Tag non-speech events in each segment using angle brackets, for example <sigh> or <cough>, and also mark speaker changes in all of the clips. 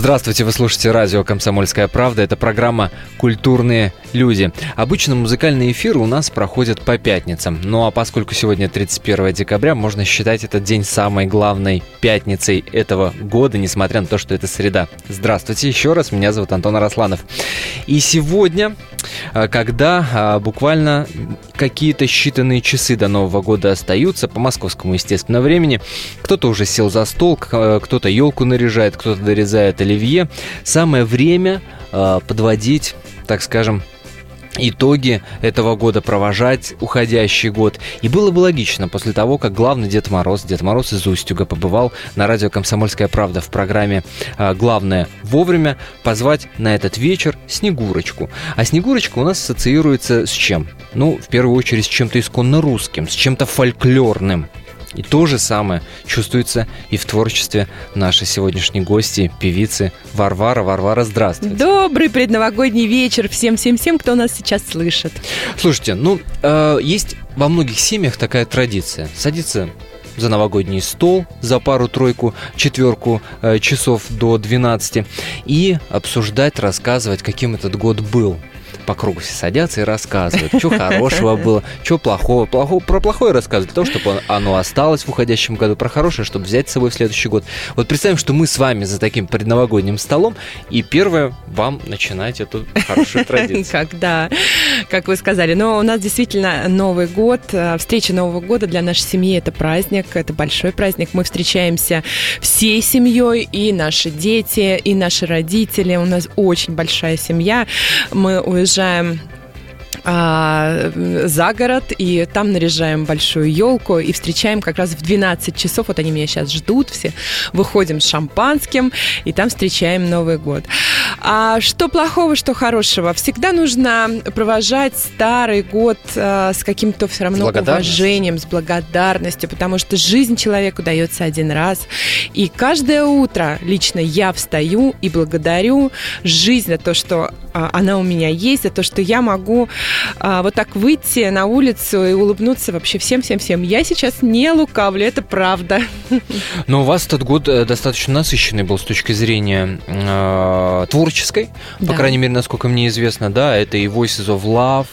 Speaker 1: Здравствуйте, вы слушаете радио «Комсомольская правда». Это программа «Культурные люди». Обычно музыкальные эфиры у нас проходят по пятницам. Ну а поскольку сегодня 31 декабря, можно считать этот день самой главной пятницей этого года, несмотря на то, что это среда. Здравствуйте еще раз, меня зовут Антон Арасланов. И сегодня, а, когда а, буквально какие-то считанные часы до Нового года остаются, по московскому, естественно, времени, кто-то уже сел за стол, кто-то елку наряжает, кто-то дорезает оливье, самое время э, подводить, так скажем, итоги этого года, провожать уходящий год. И было бы логично, после того, как главный Дед Мороз, Дед Мороз из Устюга, побывал на радио «Комсомольская правда» в программе э, «Главное вовремя», позвать на этот вечер Снегурочку. А Снегурочка у нас ассоциируется с чем? Ну, в первую очередь, с чем-то исконно русским, с чем-то фольклорным. И то же самое чувствуется и в творчестве нашей сегодняшней гости, певицы Варвара. Варвара, здравствуйте.
Speaker 2: Добрый предновогодний вечер всем-всем-всем, кто нас сейчас слышит.
Speaker 1: Слушайте, ну, э, есть во многих семьях такая традиция. Садиться за новогодний стол за пару-тройку, четверку э, часов до 12 и обсуждать, рассказывать, каким этот год был по кругу все садятся и рассказывают, что хорошего было, что плохого. плохого. Про плохое рассказывать, для того, чтобы оно осталось в уходящем году, про хорошее, чтобы взять с собой в следующий год. Вот представим, что мы с вами за таким предновогодним столом, и первое, вам начинать эту хорошую традицию. <laughs>
Speaker 2: Когда, как вы сказали, но у нас действительно Новый год, э, встреча Нового года для нашей семьи это праздник, это большой праздник. Мы встречаемся всей семьей, и наши дети, и наши родители. У нас очень большая семья. Мы уезжаем уезжаем а, за город, и там наряжаем большую елку и встречаем как раз в 12 часов. Вот они меня сейчас ждут все. Выходим с шампанским, и там встречаем Новый год. А что плохого, что хорошего? Всегда нужно провожать старый год а, с каким-то все равно уважением, с благодарностью, потому что жизнь человеку дается один раз. И каждое утро лично я встаю и благодарю жизнь за то, что а, она у меня есть, за то, что я могу а, вот так выйти на улицу и улыбнуться вообще всем-всем-всем. Я сейчас не лукавлю, это правда.
Speaker 1: Но у вас этот год э, достаточно насыщенный был с точки зрения э, творческой, да. по крайней мере, насколько мне известно, да, это и Voices of Love,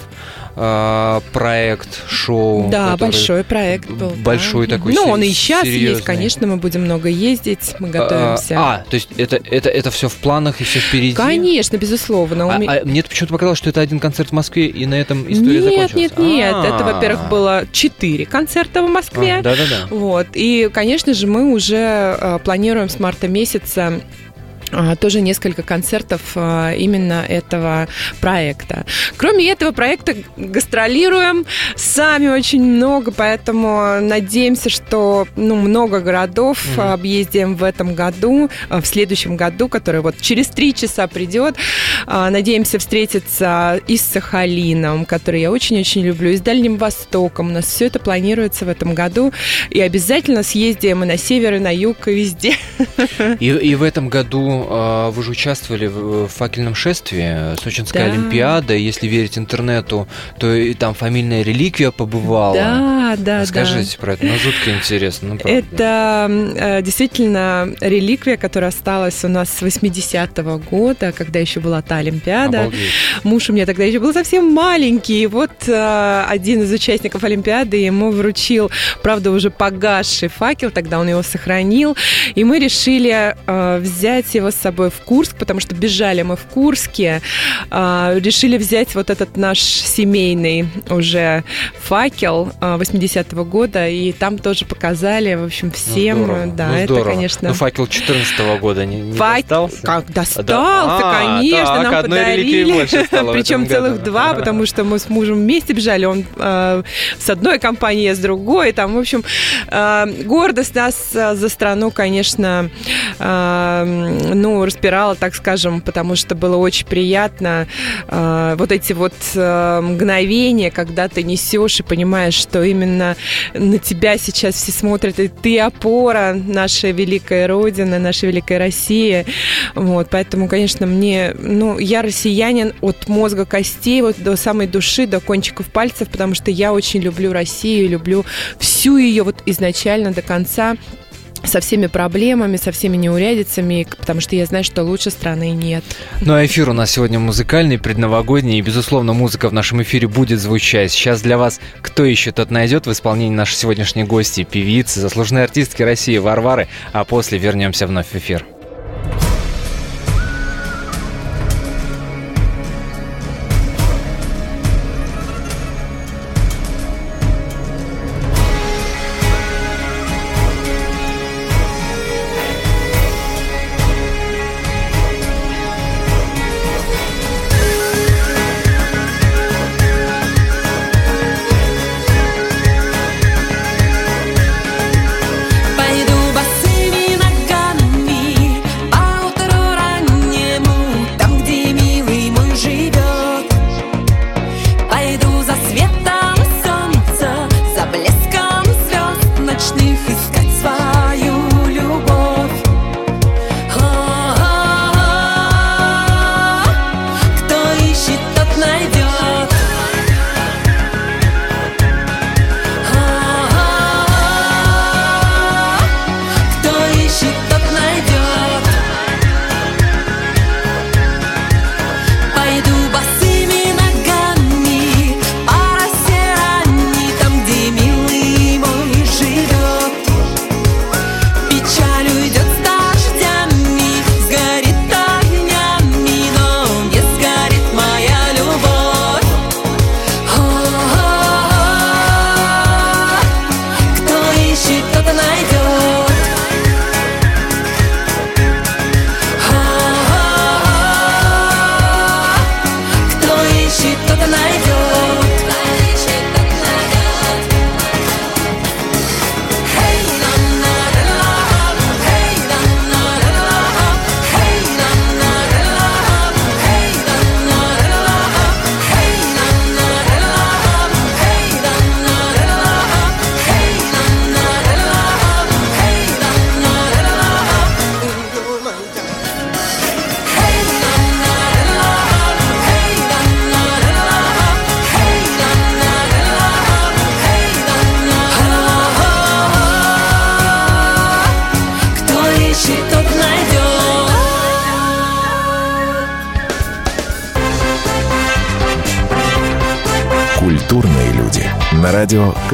Speaker 1: э, проект, шоу.
Speaker 2: Да, большой проект был.
Speaker 1: Большой
Speaker 2: да.
Speaker 1: такой.
Speaker 2: Ну, он и сейчас серьезный. есть, конечно, мы будем много ездить, мы готовимся.
Speaker 1: А, а то есть это, это, это все в планах и все впереди?
Speaker 2: Конечно, безусловно.
Speaker 1: А, а мне почему-то показалось, что это один концерт в Москве, и на этом история
Speaker 2: нет,
Speaker 1: закончилась.
Speaker 2: Нет, нет, нет. Это, во-первых, было четыре концерта в Москве.
Speaker 1: Да-да-да.
Speaker 2: Вот. И, конечно же, мы уже э, планируем с марта месяца а, тоже несколько концертов а, именно этого проекта. Кроме этого проекта гастролируем сами очень много, поэтому надеемся, что ну, много городов mm-hmm. объездим в этом году, в следующем году, который вот через три часа придет. Надеемся встретиться и с Сахалином, который я очень-очень люблю, и с Дальним Востоком. У нас все это планируется в этом году. И обязательно съездим и на север, и на юг, и везде.
Speaker 1: И, и в этом году а, вы же участвовали в факельном шествии Сочинская да. Олимпиада. Если верить интернету, то и там фамильная реликвия побывала.
Speaker 2: Да, да,
Speaker 1: Скажите
Speaker 2: да.
Speaker 1: про это, ну жутко интересно. Ну,
Speaker 2: это э, действительно реликвия, которая осталась у нас с 80-го года, когда еще была та Олимпиада.
Speaker 1: Обалдеть.
Speaker 2: Муж у меня тогда еще был совсем маленький. И вот э, один из участников Олимпиады ему вручил, правда, уже погасший факел, тогда он его сохранил. И мы решили э, взять его с собой в Курск, потому что бежали мы в Курске. Э, решили взять вот этот наш семейный уже факел 80-го года, и там тоже показали, в общем, всем.
Speaker 1: Ну, здорово.
Speaker 2: да,
Speaker 1: ну,
Speaker 2: это,
Speaker 1: здорово.
Speaker 2: конечно...
Speaker 1: Ну, факел 14 -го года не, не
Speaker 2: Фак...
Speaker 1: достался?
Speaker 2: Как достался,
Speaker 1: да.
Speaker 2: конечно,
Speaker 1: а,
Speaker 2: нам
Speaker 1: так,
Speaker 2: подарили.
Speaker 1: Причем
Speaker 2: целых два, <laughs> потому что мы с мужем вместе бежали, он э, с одной компанией, я с другой. Там, в общем, э, гордость нас за страну, конечно, э, ну, распирала, так скажем, потому что было очень приятно э, вот эти вот э, мгновения, когда ты несешь и понимаешь, что именно на тебя сейчас все смотрят, и ты опора нашей великой Родины, нашей великой России. Вот, поэтому, конечно, мне, ну, я россиянин от мозга костей, вот до самой души, до кончиков пальцев, потому что я очень люблю Россию, люблю всю ее вот изначально до конца со всеми проблемами, со всеми неурядицами, потому что я знаю, что лучше страны нет.
Speaker 3: Ну а эфир у нас сегодня музыкальный, предновогодний, и, безусловно, музыка в нашем эфире будет звучать. Сейчас для вас кто еще тот найдет в исполнении нашей сегодняшней гости, певицы, заслуженной артистки России Варвары, а после вернемся вновь в эфир.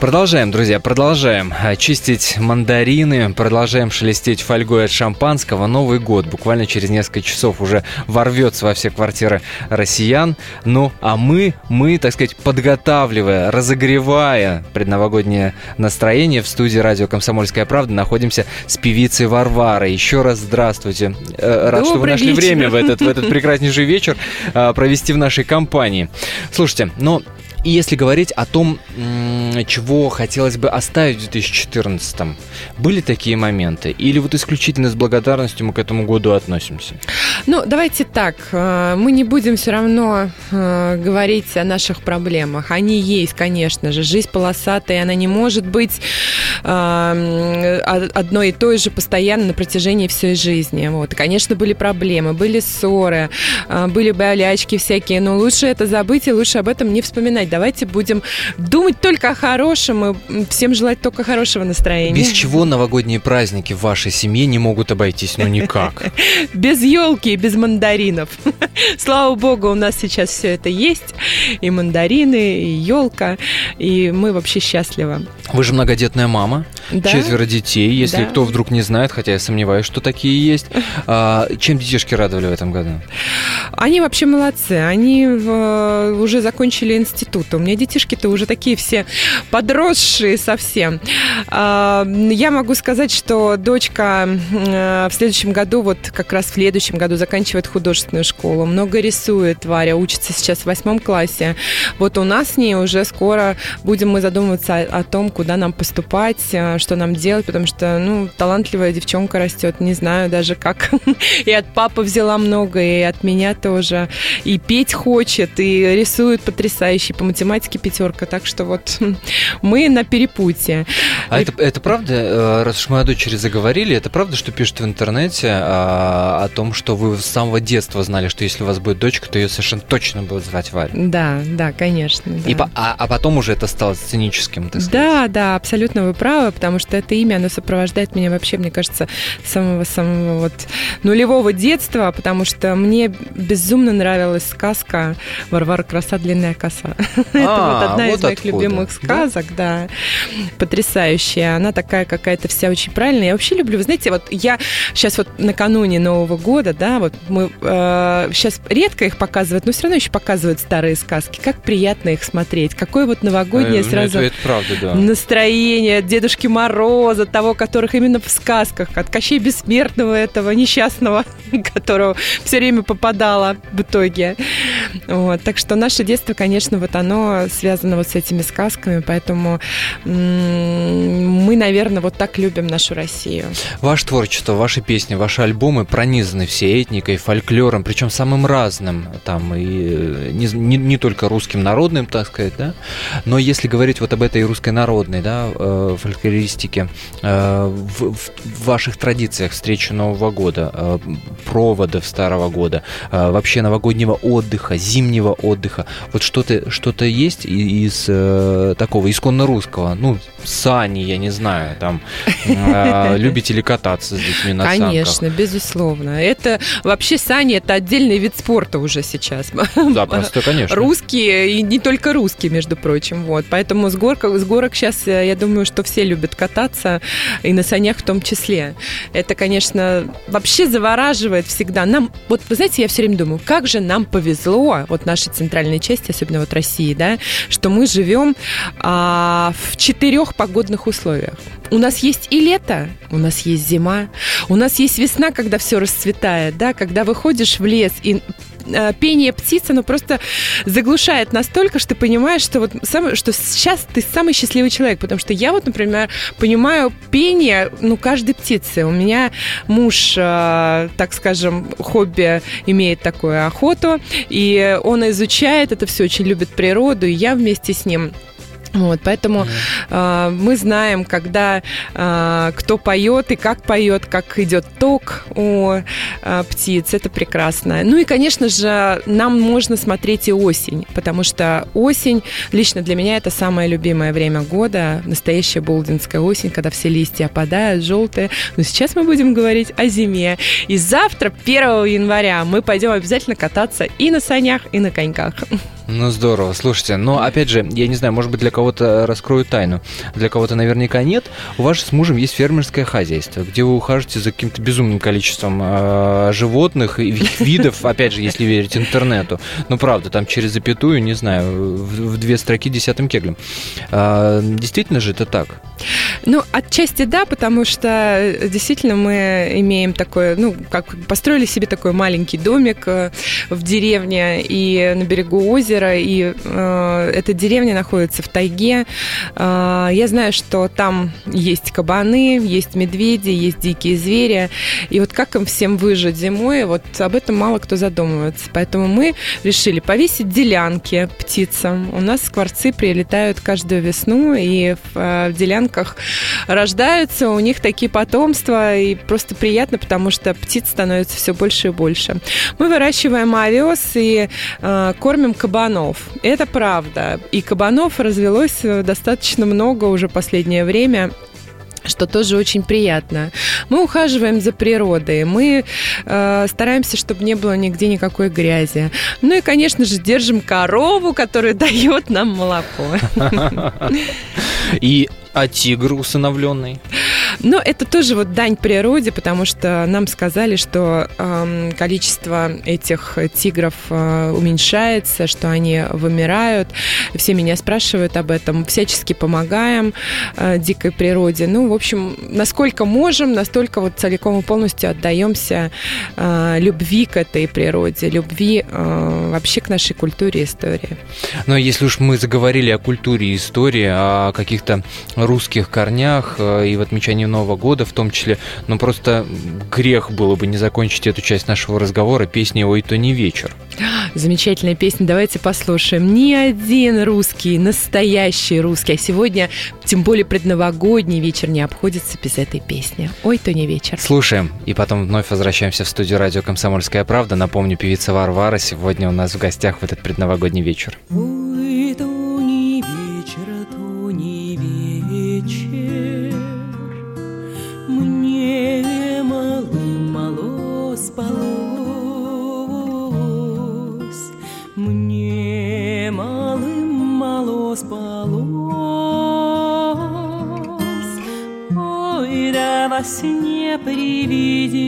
Speaker 3: Продолжаем, друзья, продолжаем чистить мандарины, продолжаем шелестеть фольгой от шампанского. Новый год буквально через несколько часов уже ворвется во все квартиры россиян. Ну, а мы, мы, так сказать, подготавливая, разогревая предновогоднее настроение в студии радио «Комсомольская правда» находимся с певицей Варварой. Еще раз здравствуйте. Э, рад, Добрый что вы нашли вечер. время в этот, в этот прекраснейший вечер а, провести в нашей компании. Слушайте, ну, и если говорить о том, чего хотелось бы оставить в 2014, были такие моменты? Или вот исключительно с благодарностью мы к этому году относимся?
Speaker 2: Ну, давайте так. Э, мы не будем все равно э, говорить о наших проблемах. Они есть, конечно же. Жизнь полосатая, она не может быть одной и той же постоянно на протяжении всей жизни. Вот. Конечно, были проблемы, были ссоры, были болячки всякие, но лучше это забыть и лучше об этом не вспоминать давайте будем думать только о хорошем и всем желать только хорошего настроения.
Speaker 3: Без чего новогодние праздники в вашей семье не могут обойтись, ну никак. <laughs>
Speaker 2: Без елки и без мандаринов. <laughs> Слава богу, у нас сейчас все это есть. И мандарины, и елка. И мы вообще счастливы.
Speaker 1: Вы же многодетная мама,
Speaker 2: Да.
Speaker 1: четверо детей, если
Speaker 2: Да.
Speaker 1: кто вдруг не знает, хотя я сомневаюсь, что такие есть. А, чем детишки радовали в этом году?
Speaker 2: Они вообще молодцы. Они э, уже закончили институт. У меня детишки-то уже такие все подросшие совсем. А, Я могу сказать, что дочка э, в следующем году, вот как раз в следующем году заканчивает художественную школу. Много рисует Варя, учится сейчас в восьмом классе. Вот у нас с ней уже скоро будем мы задумываться о, о том, куда нам поступать, э, что нам делать, потому что, ну, талантливая девчонка растет, не знаю даже как. <laughs> И от папы взяла много, и от меня тоже. И петь хочет, и рисует потрясающе, по математике пятерка. Так что вот <laughs> мы на перепутье.
Speaker 1: А
Speaker 2: И-
Speaker 1: это, это правда, э, раз уж мы о дочери заговорили, это правда, что пишут в интернете а, о том, что вы с самого детства знали, что если у вас будет дочка, то ее совершенно точно будут звать Варя?
Speaker 2: Да, да, конечно. да.
Speaker 1: И а, а потом уже это стало сценическим, так сказать.
Speaker 2: Да, да, абсолютно вы правы, потому что это имя, оно сопровождает меня вообще, мне кажется, с самого-самого вот нулевого детства, потому что мне безумно нравилась сказка «Варвара краса, длинная коса». <laughs> Это
Speaker 1: А,
Speaker 2: вот одна из моих
Speaker 1: откуда.
Speaker 2: любимых сказок, да, потрясающая. Она такая какая-то вся очень правильная. Я вообще люблю, вы знаете, вот я сейчас вот накануне Нового года, да, вот мы сейчас редко их показывают, но все равно еще показывают старые сказки. Как приятно их смотреть. Какое вот новогоднее
Speaker 1: Э, ну,
Speaker 2: сразу
Speaker 1: Это, это правда, да.
Speaker 2: настроение Дедушки Мороза, того, которых именно в сказках, от Кощей Бессмертного этого несчастного, <laughs> которого все время попадало в итоге. Вот. Так что наше детство, конечно, вот оно связано вот с этими сказками, поэтому мы, наверное, вот так любим нашу Россию.
Speaker 1: Ваше творчество, ваши песни, ваши альбомы пронизаны всей этникой, фольклором, причем самым разным, там и э, не, не- не только русским народным, так сказать, да, но если говорить вот об этой русской народной, да, э, фольклористике, э, в, в- ваших традициях встречи Нового года, э, проводов Старого года, э, вообще новогоднего отдыха, зимнего отдыха, вот что-то что есть из такого исконно русского, ну, сани, я не знаю, там, э, <laughs> любите ли кататься с детьми на санках?
Speaker 2: Конечно, безусловно. Это вообще сани, это отдельный вид спорта уже сейчас.
Speaker 1: Запросто, конечно.
Speaker 2: Русские, и не только русские, между прочим. Вот. Поэтому с, горка, с горок сейчас, я думаю, что все любят кататься, и на санях в том числе. Это, конечно, вообще завораживает всегда. Нам, вот вы знаете, я все время думаю, как же нам повезло, вот нашей центральной части, особенно вот России, да, что мы живем а, в четырех погодных условиях. У нас есть и лето, у нас есть зима, у нас есть весна, когда все расцветает, да, когда выходишь в лес и пение птиц, оно просто заглушает настолько, что ты понимаешь, что вот сам, что сейчас ты самый счастливый человек, потому что я вот, например, понимаю пение, ну, каждой птицы. У меня муж, э, так скажем, хобби имеет такую охоту, и он изучает это все, очень любит природу, и я вместе с ним. Вот, поэтому э, мы знаем, когда э, кто поет и как поет, как идет ток у э, птиц, это прекрасно. Ну и, конечно же, нам можно смотреть и осень, потому что осень, лично для меня, это самое любимое время года, настоящая болдинская осень, когда все листья опадают, желтые. Но сейчас мы будем говорить о зиме. И завтра, 1 января, мы пойдем обязательно кататься и на санях, и на коньках.
Speaker 1: Ну, здорово. Слушайте, но, опять же, я не знаю, может быть, для кого-то раскрою тайну, для кого-то наверняка нет. У вас с мужем есть фермерское хозяйство, где вы ухаживаете за каким-то безумным количеством э, животных и <laughs> видов, опять же, если верить интернету. Ну, правда, там через запятую, не знаю, в, в две строки десятым кеглем. А, действительно же это так?
Speaker 2: Ну, отчасти да, потому что э, действительно мы имеем такое, ну, как построили себе такой маленький домик э, в деревне и на берегу озера, и э, эта деревня находится в тайге. Э, я знаю, что там есть кабаны, есть медведи, есть дикие звери, и вот как им всем выжить зимой, вот об этом мало кто задумывается. Поэтому мы решили повесить делянки птицам. У нас скворцы прилетают каждую весну, и в, э, в делянках рождаются, у них такие потомства, и просто приятно, потому что птиц становится все больше и больше. Мы выращиваем овес и э, кормим кабанов. Это правда. И кабанов развелось э, достаточно много уже последнее время. что тоже очень приятно. Мы ухаживаем за природой, мы э, стараемся, чтобы не было нигде никакой грязи. Ну и, конечно же, держим корову, которая <laughs> дает нам молоко. <laughs>
Speaker 1: И а тигр усыновленный?
Speaker 2: Но это тоже вот дань природе, потому что нам сказали, что э, количество этих тигров э, уменьшается, что они вымирают. Все меня спрашивают об этом. Всячески помогаем э, дикой природе. Ну, в общем, насколько можем, настолько вот целиком и полностью отдаемся э, любви к этой природе, любви э, вообще к нашей культуре и истории.
Speaker 1: Но если уж мы заговорили о культуре и истории, о каких-то русских корнях э, и в отмечании Нового года в том числе. Но просто грех было бы не закончить эту часть нашего разговора песней «Ой, то не вечер».
Speaker 2: Замечательная песня, давайте послушаем. Ни один русский, настоящий русский, а сегодня, тем более предновогодний вечер, не обходится без этой песни. Ой, то не вечер.
Speaker 1: Слушаем, и потом вновь возвращаемся в студию радио «Комсомольская правда». Напомню, певица Варвара сегодня у нас в гостях в этот предновогодний вечер.
Speaker 3: Ой, сне привиделось, Мне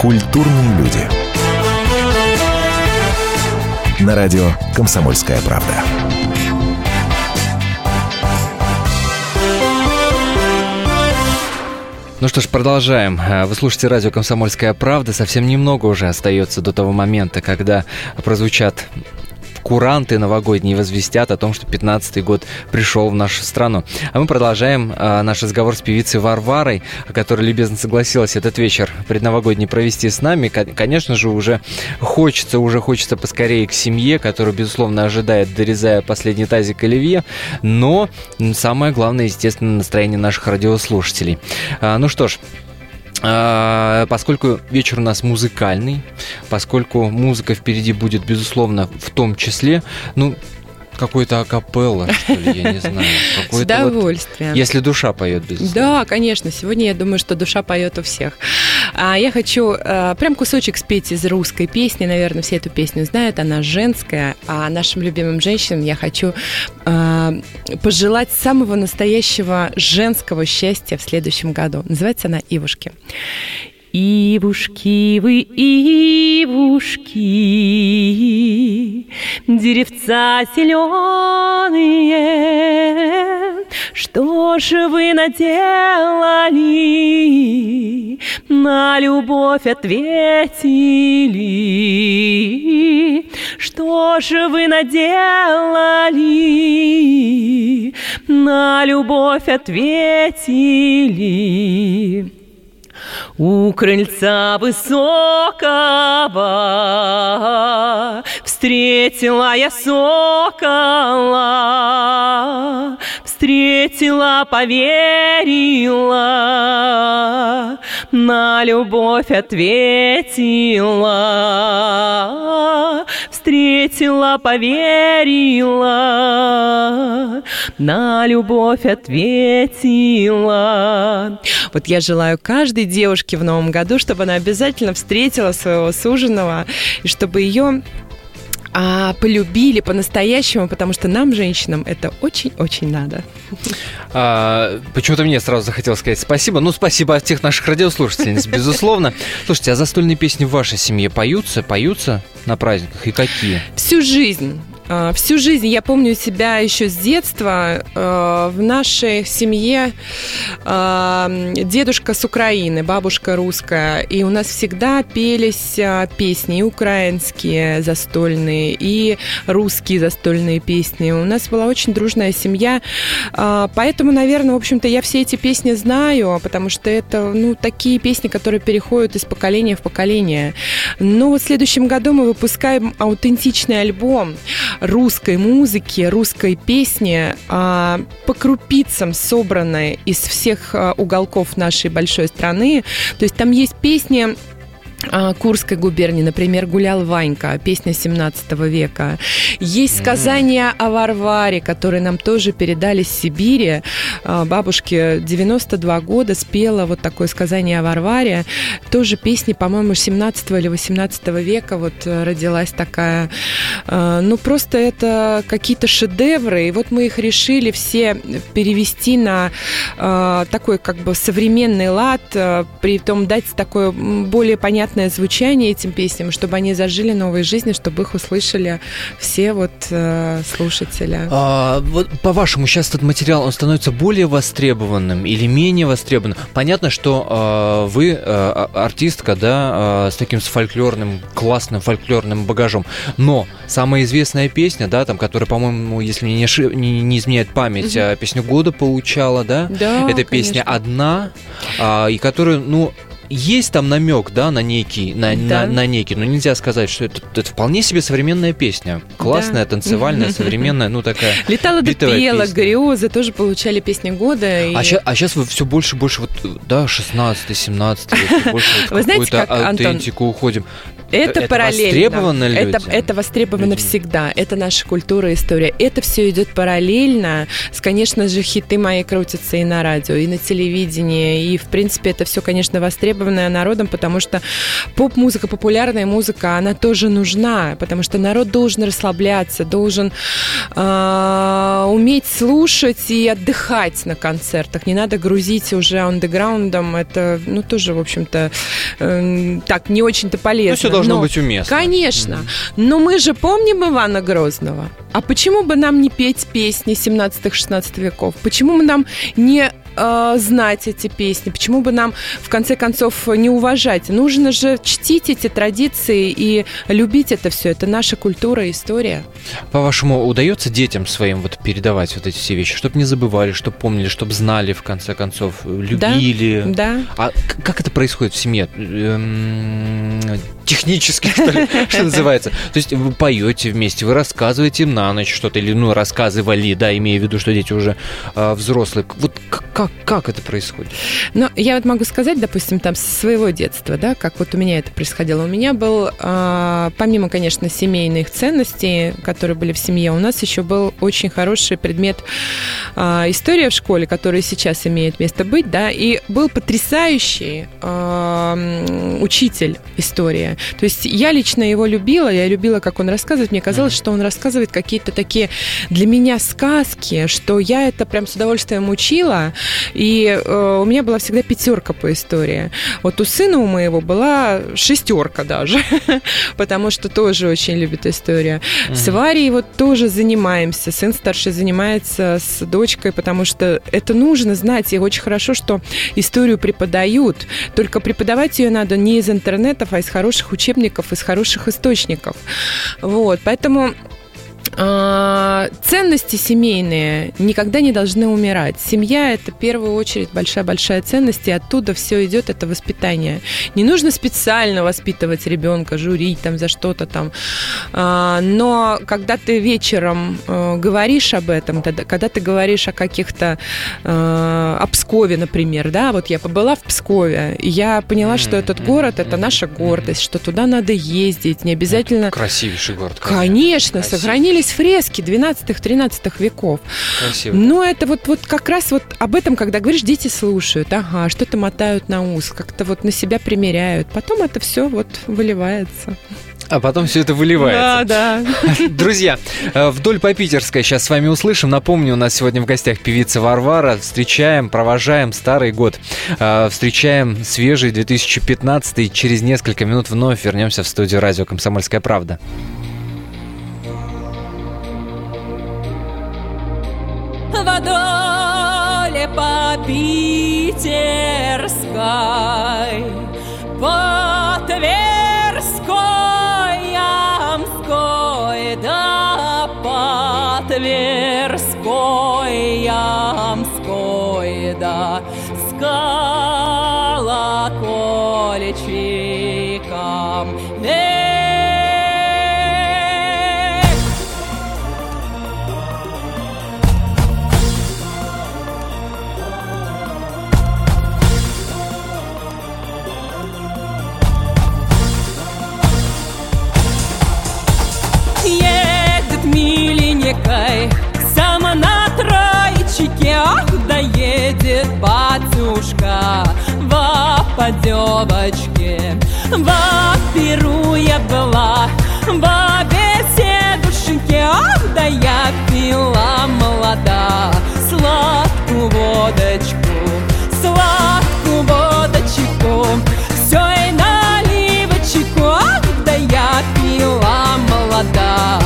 Speaker 4: Культурные люди. На радио «Комсомольская правда».
Speaker 1: Ну что ж, продолжаем. Э, Вы слушаете радио «Комсомольская правда». Совсем немного уже остается до того момента, когда прозвучат куранты новогодние возвестят о том, что 15-й год пришел в нашу страну. А мы продолжаем э, наш разговор с певицей Варварой, которая любезно согласилась этот вечер предновогодний провести с нами. Кон- Конечно же, уже хочется, уже хочется поскорее к семье, которую, безусловно, ожидает, дорезая последний тазик оливье. Но самое главное, естественно, настроение наших радиослушателей. А, Ну что ж, Поскольку вечер у нас музыкальный, поскольку музыка впереди будет, безусловно, в том числе, ну, какой-то акапелла, что ли, я не знаю. <laughs>
Speaker 2: С
Speaker 1: Какой-то вот-
Speaker 2: удовольствием.
Speaker 1: если душа поет, безусловно.
Speaker 2: Да, конечно. Сегодня я думаю, что душа поет у всех. А я хочу э, прям кусочек спеть из русской песни. Наверное, все эту песню знают. Она женская. А нашим любимым женщинам я хочу э, пожелать самого настоящего женского счастья в следующем году. Называется она «Ивушки». Ивушки вы, ивушки, деревца зеленые, что же вы наделали, на любовь ответили, что же вы наделали, на любовь ответили. У крыльца высокого Встретила я сокола Встретила, поверила На любовь ответила Встретила, поверила На любовь ответила. Вот я желаю каждой девушке в новом году, чтобы она обязательно встретила своего суженого, и чтобы ее а, полюбили по-настоящему, потому что нам, женщинам, это очень-очень надо.
Speaker 1: А, почему-то мне сразу захотелось сказать спасибо. Ну, спасибо от всех наших радиослушательниц, <laughs> безусловно. Слушайте, а застольные песни в вашей семье поются? Поются на праздниках? И какие?
Speaker 2: Всю жизнь. А, Всю жизнь я помню себя еще с детства. а, В нашей семье а, дедушка с Украины, бабушка русская. И у нас всегда пелись а, песни и украинские застольные, и русские застольные песни. У нас была очень дружная семья. Поэтому, наверное, в общем-то, я все эти песни знаю, потому что это, ну, такие песни, которые переходят из поколения в поколение. Но вот в следующем году мы выпускаем аутентичный альбом русской музыки, русской песни, а, по крупицам собранной из всех а, уголков нашей большой страны. То есть там есть песни Курской губернии, например, «Гулял Ванька», песня 17 века. Есть сказания о Варваре, которые нам тоже передали с Сибири. А, Бабушке 92 года спела вот такое сказание о Варваре. Тоже песни, по-моему, 17 или 18 века вот э, родилась такая. А, Ну, просто это какие-то шедевры, и вот мы их решили все перевести на такой как бы современный лад, э, при том дать такое более понятное звучание этим песням, чтобы они зажили новой жизнью, чтобы их услышали все вот э, слушатели.
Speaker 1: А, вот по-вашему, сейчас этот материал, он становится более востребованным или менее востребованным? Понятно, что а, вы а, а- артистка, да, а, с таким с фольклорным, классным фольклорным багажом, но самая известная песня, да, там, которая, по-моему, если мне не, ошиб- не, не изменяет память, а, песню года получала, да?
Speaker 2: Да,
Speaker 1: песня
Speaker 2: конечно.
Speaker 1: одна, а, и которую, ну, есть там намек, да, на некий, на,
Speaker 2: Да.
Speaker 1: на, на некий, но нельзя сказать, что это, это вполне себе современная песня. Классная,
Speaker 2: Да.
Speaker 1: танцевальная, современная, ну такая. <laughs>
Speaker 2: Летала
Speaker 1: битовая
Speaker 2: пела, грезы тоже получали песни года. и-
Speaker 1: А сейчас, вы все больше и больше, вот, да, 16 17 век, всё больше вот
Speaker 2: Вы знаете,
Speaker 1: какую-то
Speaker 2: как, Антон,
Speaker 1: аутентику уходим.
Speaker 2: Это,
Speaker 1: Это
Speaker 2: параллельно.
Speaker 1: востребовано
Speaker 2: это,
Speaker 1: людям?
Speaker 2: это востребовано
Speaker 1: Людьми.
Speaker 2: всегда. Это наша культура история. Это все идет параллельно. С, конечно же, хиты мои крутятся и на радио, и на телевидении. И, в принципе, это все, конечно, востребованное народом, потому что поп-музыка, популярная музыка, она тоже нужна, потому что народ должен расслабляться, должен а, уметь слушать и отдыхать на концертах. Не надо грузить уже андеграундом. Это, ну, тоже, в общем-то, эм, так, не очень-то полезно.
Speaker 1: Ну, должно
Speaker 2: Но-
Speaker 1: быть уместно.
Speaker 2: Конечно. Но мы же помним Ивана Грозного. А почему бы нам не петь песни 17-16 веков? Почему бы нам не э, знать эти песни? Почему бы нам, в конце концов, не уважать? Нужно же чтить эти традиции и любить это все. Это наша культура история.
Speaker 1: По-вашему, удается детям своим вот передавать вот эти все вещи, чтобы не забывали, чтобы помнили, чтобы знали, в конце концов, любили?
Speaker 2: Да.
Speaker 1: А к- как это происходит в семье? Эм, Технически, что ли, <laughs> что называется? То есть вы поете вместе, вы рассказываете им на ночь что-то, или, ну, рассказывали, да, имея в виду, что дети уже э, взрослые. Вот к- как, как это происходит?
Speaker 2: Но я вот могу сказать, допустим, там со своего детства, да, как вот у меня это происходило. У меня был, а, помимо, конечно, семейных ценностей, которые были в семье, у нас еще был очень хороший предмет а, история в школе, который сейчас имеет место быть, да, и был потрясающий м, учитель истории. То есть я лично его любила, я любила, как он рассказывает. Мне казалось, что он рассказывает какие-то такие для меня сказки, что я это прям с удовольствием учила, и э, у меня была всегда пятерка по истории. Вот у сына у моего была шестерка даже, <laughs> потому что тоже очень любит историю. С Варей вот тоже занимаемся. Сын старший занимается с дочкой, потому что это нужно знать. И очень хорошо, что историю преподают. Только преподавать ее надо не из интернетов, а из хороших учебников, из хороших источников. Вот, поэтому ценности семейные никогда не должны умирать. Семья – это в первую очередь большая-большая ценность, и оттуда все идет, это воспитание. Не нужно специально воспитывать ребенка, журить там за что-то там. А, Но когда ты вечером э, говоришь об этом, когда ты говоришь о каких-то э, о Пскове, например, да, вот я побыла в Пскове, и я поняла, что этот город – это наша гордость, что туда надо ездить, не обязательно
Speaker 1: Красивейший город.
Speaker 2: Конечно,
Speaker 1: Красиво.
Speaker 2: Сохранились фрески 12-13 веков.
Speaker 1: Красиво.
Speaker 2: Но это вот, вот как раз вот об этом, когда говоришь, дети слушают, ага, что-то мотают на ус, как-то вот на себя примеряют. Потом это все вот выливается.
Speaker 1: А потом все это выливается.
Speaker 2: Да, да.
Speaker 1: Друзья, э, вдоль по Питерской сейчас с вами услышим. Напомню, у нас сегодня в гостях певица Варвара. Встречаем, провожаем старый год. Э, Встречаем свежий 2015 и через несколько минут вновь вернемся в студию радио «Комсомольская правда».
Speaker 3: Вдоль по Питерской, по Тверской, Ямской, да по Тверской, Ямской, да с колокольчиком. Эх, миленькой Сама на тройчике, ах, да едет батюшка Во по девочке, во перу я была Во беседушке, ах, да я пила молода Сладкую водочку, сладкую водочку. Все и наливочку, ах, да я пила молода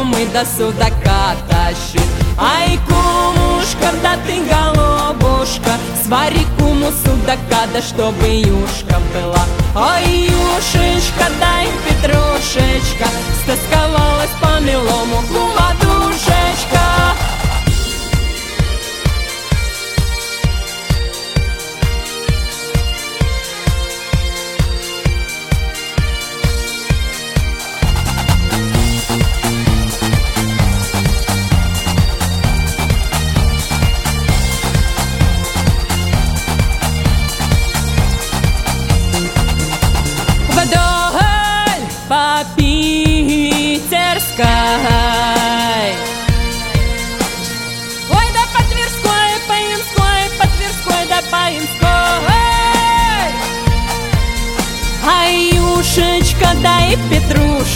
Speaker 3: кумы до судака тащит ай кумушка да ты голубушка Свари куму судака, да чтобы юшка была. Ой, юшечка, дай петрушечка Стосковалась по милому кумадушечка Вдоль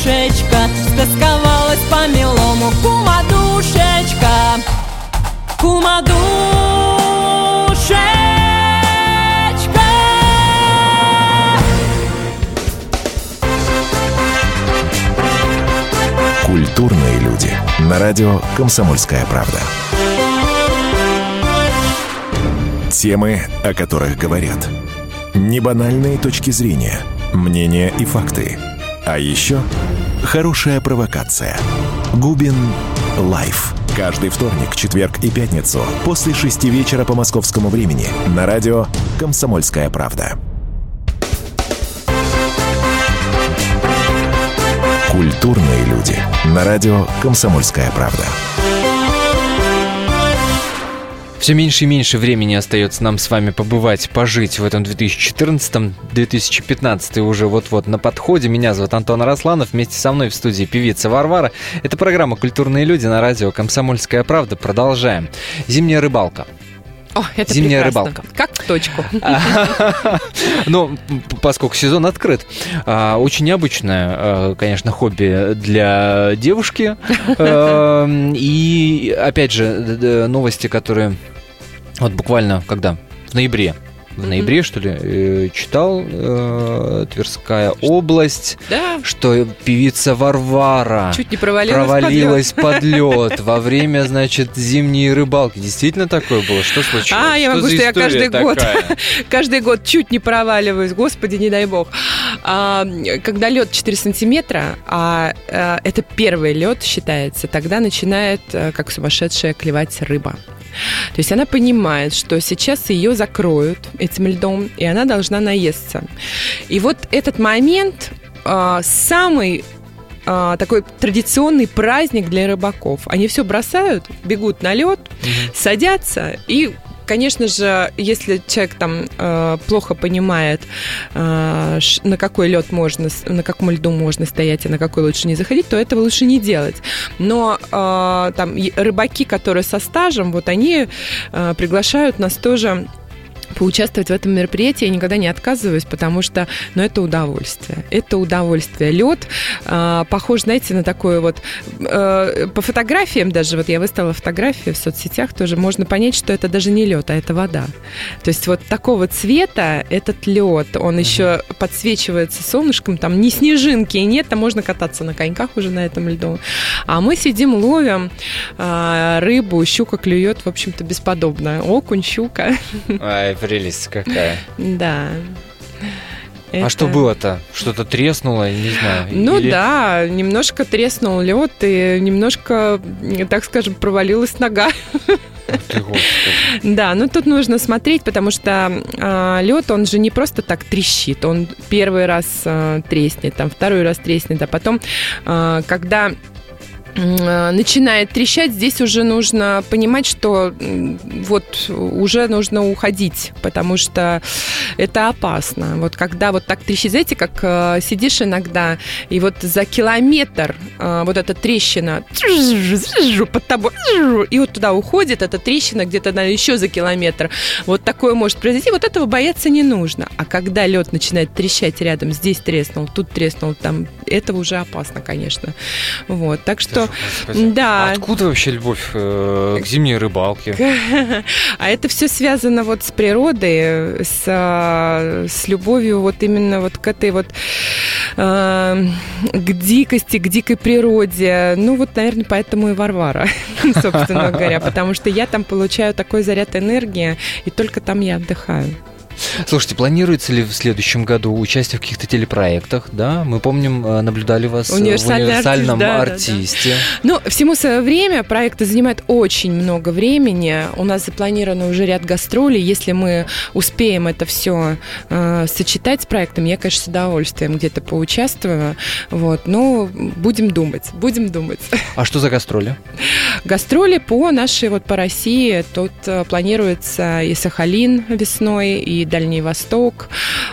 Speaker 3: Петрушечка Стосковалась по милому кумадушечка Кумадушечка
Speaker 4: Культурные люди. На радио «Комсомольская правда». Темы, о которых говорят. Небанальные точки зрения, мнения и факты. А еще хорошая провокация. Губин Live. Каждый вторник, четверг и пятницу после шести вечера по московскому времени на радио «Комсомольская правда». Культурные люди. На радио «Комсомольская правда».
Speaker 1: Все меньше и меньше времени остается нам с вами побывать, пожить в этом 2014-м. 2015 уже вот-вот на подходе. Меня зовут Антон Арасланов. Вместе со мной в студии певица Варвара. Это программа «Культурные люди» на радио «Комсомольская правда». Продолжаем. Зимняя рыбалка.
Speaker 2: О, это
Speaker 1: Зимняя
Speaker 2: прекрасно.
Speaker 1: рыбалка.
Speaker 2: Как в точку. <laughs>
Speaker 1: Ну, п- поскольку сезон открыт, а, очень необычное, а, конечно, хобби для девушки. <laughs> Эм, И, опять же, новости, которые вот буквально когда? В ноябре. В ноябре, что ли, э, читал э, Тверская область,
Speaker 2: Да,
Speaker 1: что певица Варвара
Speaker 2: чуть не провалилась.
Speaker 1: провалилась <laughs> под лед во время, значит, зимней рыбалки. Действительно такое было? Что случилось?
Speaker 2: А, я
Speaker 1: Что
Speaker 2: могу, что я каждый год. <laughs> Каждый год чуть не проваливаюсь, господи, не дай бог. А, когда лед 4 сантиметра, а, а, это первый лед считается, тогда начинает, а, как сумасшедшая, клевать рыба. То есть она понимает, что сейчас ее закроют этим льдом, и она должна наесться. И вот этот момент а, самый а, такой традиционный праздник для рыбаков. Они все бросают, бегут на лед, садятся и Конечно же, если человек там э, плохо понимает, э, на какой лед можно, на каком льду можно стоять, а на какой лучше не заходить, то этого лучше не делать. Но э, там рыбаки, которые со стажем, вот они э, приглашают нас тоже поучаствовать в этом мероприятии я никогда не отказываюсь, потому что, ну, это удовольствие. Это удовольствие. Лед э, похож, знаете, на такое вот... э, по фотографиям даже, вот я выставила фотографии в соцсетях, тоже можно понять, что это даже не лед, а это вода. То есть вот такого цвета этот лед, он еще подсвечивается солнышком, там ни снежинки нет, там можно кататься на коньках уже на этом льду. А мы сидим, ловим э, рыбу, щука клюет, в общем-то, бесподобно. Окунь, щука.
Speaker 1: Прелесть какая. <laughs>
Speaker 2: Да.
Speaker 1: А что
Speaker 2: Это-
Speaker 1: было-то? Что-то треснуло, не знаю.
Speaker 2: Ну
Speaker 1: Или-
Speaker 2: да, немножко треснул лед и немножко, так скажем, провалилась нога.
Speaker 1: Ты. <laughs>
Speaker 2: Да, ну тут нужно смотреть, потому что лед, он же не просто так трещит. Он первый раз а, треснет, там второй раз треснет, а потом, а, когда начинает трещать, здесь уже нужно понимать, что вот уже нужно уходить, потому что это опасно. Вот когда вот так трещит, знаете, как э, сидишь иногда, и вот за километр э, вот эта трещина под тобой, и вот туда уходит эта трещина где-то на еще за километр. Вот такое может произойти. Вот этого бояться не нужно. А когда лед начинает трещать рядом, здесь треснул, тут треснул, там, этого уже опасно, конечно. Вот, так что,
Speaker 1: Господи.
Speaker 2: да.
Speaker 1: А откуда вообще любовь э, к зимней рыбалке? <laughs>
Speaker 2: А это все связано вот с природой, с, а, с любовью вот именно вот к этой вот э, к дикости, к дикой природе. Ну вот, наверное, поэтому и Варвара, <laughs> собственно говоря, потому что я там получаю такой заряд энергии, и только там я отдыхаю.
Speaker 1: Слушайте, планируется ли в следующем году участие в каких-то телепроектах? Да, мы помним, э, наблюдали вас в
Speaker 2: Универсальный
Speaker 1: универсальном
Speaker 2: артист, да, да,
Speaker 1: артисте.
Speaker 2: Ну, всему свое время. Проекты занимают очень много времени. У нас запланировано уже ряд гастролей. Если мы успеем это все э, сочетать с проектом, я, конечно, с удовольствием где-то поучаствую. Вот. Но будем думать, будем думать.
Speaker 1: А что за гастроли?
Speaker 2: Гастроли по нашей, вот по России. Тут э, планируется и Сахалин весной, и Дальний Восток,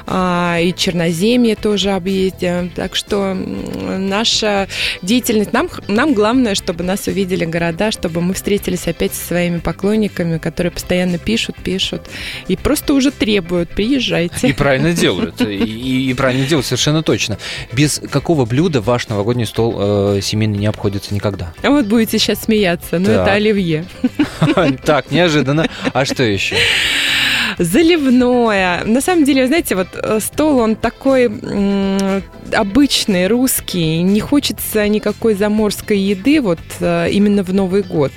Speaker 2: а, и Черноземье тоже объездим. Так что наша деятельность, нам, нам главное, чтобы нас увидели города, чтобы мы встретились опять со своими поклонниками, которые постоянно пишут, пишут, и просто уже требуют, приезжайте.
Speaker 1: И правильно <laughs> делают. И, и- и правильно делают, совершенно точно. Без какого блюда ваш новогодний стол э, семейный не обходится никогда?
Speaker 2: А вот будете сейчас смеяться, но
Speaker 1: Так.
Speaker 2: это оливье. <laughs>
Speaker 1: Так, неожиданно. А что еще?
Speaker 2: Заливное. На самом деле, знаете, вот э, стол, он такой м, обычный, русский. Не хочется никакой заморской еды вот э, именно в Новый год.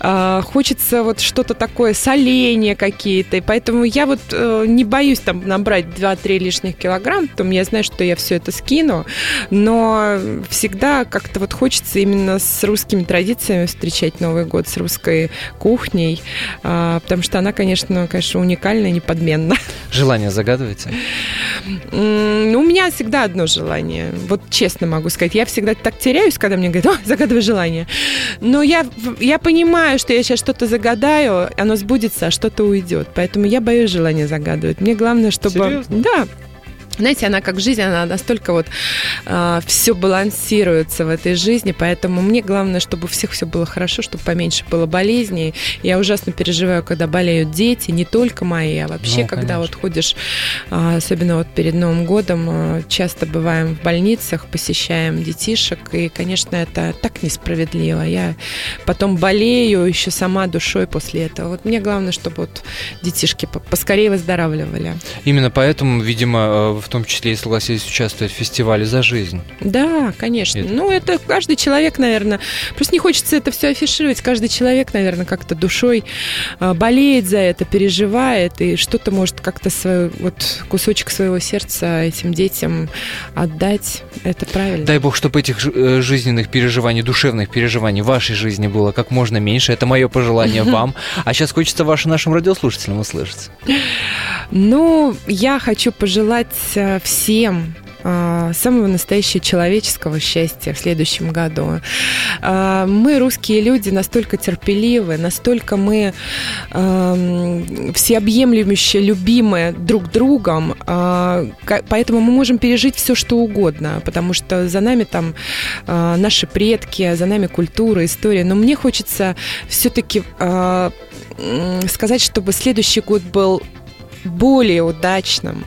Speaker 2: А, Хочется вот что-то такое, соленья какие-то. И поэтому я вот э, не боюсь там набрать 2-3 лишних килограмм, потом я знаю, что я все это скину. Но всегда как-то вот хочется именно с русскими традициями встречать Новый год, с русской кухней. А, Потому что она, конечно, конечно, уникальна и неподменна.
Speaker 1: Желание загадываете?
Speaker 2: М, Ну, у меня всегда одно желание. Вот честно могу сказать. Я всегда так теряюсь, когда мне говорят, о, загадывай желание. Но я, я понимаю, что я сейчас что-то загадаю, оно сбудется, а что-то уйдет. Поэтому я боюсь желания загадывать. Мне главное, чтобы...
Speaker 1: Серьезно?
Speaker 2: Да. Знаете, она как жизнь, она настолько вот все балансируется в этой жизни, поэтому мне главное, чтобы у всех все было хорошо, чтобы поменьше было болезней. Я ужасно переживаю, когда болеют дети, не только мои, а вообще,
Speaker 1: Ну,
Speaker 2: когда вот ходишь, а, особенно вот перед Новым годом, а, часто бываем в больницах, посещаем детишек, и, конечно, это так несправедливо. Я потом болею еще сама душой после этого. Вот мне главное, чтобы вот детишки по- поскорее выздоравливали.
Speaker 1: Именно поэтому, видимо, э, в том числе и согласились участвовать в фестивале «За жизнь».
Speaker 2: Да, конечно.
Speaker 1: Это-
Speaker 2: Ну, это каждый человек, наверное, просто не хочется это все афишировать. Каждый человек, наверное, как-то душой а, болеет за это, переживает, и что-то может как-то свой, вот кусочек своего сердца этим детям отдать. Это правильно.
Speaker 1: Дай бог, чтобы этих э, жизненных переживаний, душевных переживаний в вашей жизни было как можно меньше. Это мое пожелание <laughs> вам. А сейчас хочется ваше нашим радиослушателям услышать.
Speaker 2: Ну, я хочу пожелать э, всем э, самого настоящего человеческого счастья в следующем году. Э, Мы, русские люди, настолько терпеливы, настолько мы э, всеобъемлюще любимы друг другом, э, поэтому мы можем пережить все, что угодно, потому что за нами там э, наши предки, за нами культура, история. Но мне хочется все-таки сказать, чтобы следующий год был более удачным,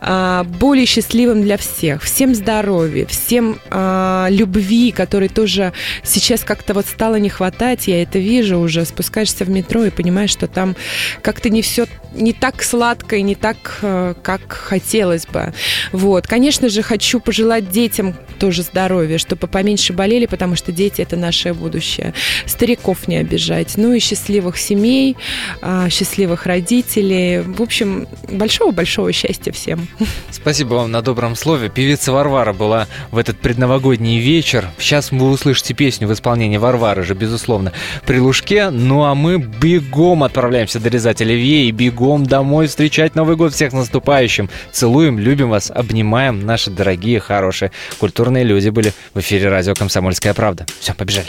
Speaker 2: а, более счастливым для всех, всем здоровья, всем а, любви, которой тоже сейчас как-то вот стало не хватать, я это вижу уже, спускаешься в метро и понимаешь, что там как-то не все не так сладко и не так, э, как хотелось бы. Вот. Конечно же, хочу пожелать детям тоже здоровья, чтобы поменьше болели, потому что дети – это наше будущее. Стариков не обижать. Ну и счастливых семей, а, счастливых родителей. В общем, большого-большого счастья всем.
Speaker 1: Спасибо вам на добром слове. Певица Варвара была в этот предновогодний вечер. Сейчас вы услышите песню в исполнении Варвары же, безусловно, при Лужке. Ну а мы бегом отправляемся дорезать оливье и бегом домой встречать Новый год. Всех наступающим. Целуем, любим вас, обнимаем. Наши дорогие, хорошие, культурные люди были в эфире радио «Комсомольская правда». Все, побежали.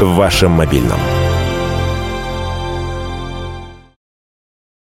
Speaker 4: В вашем мобильном.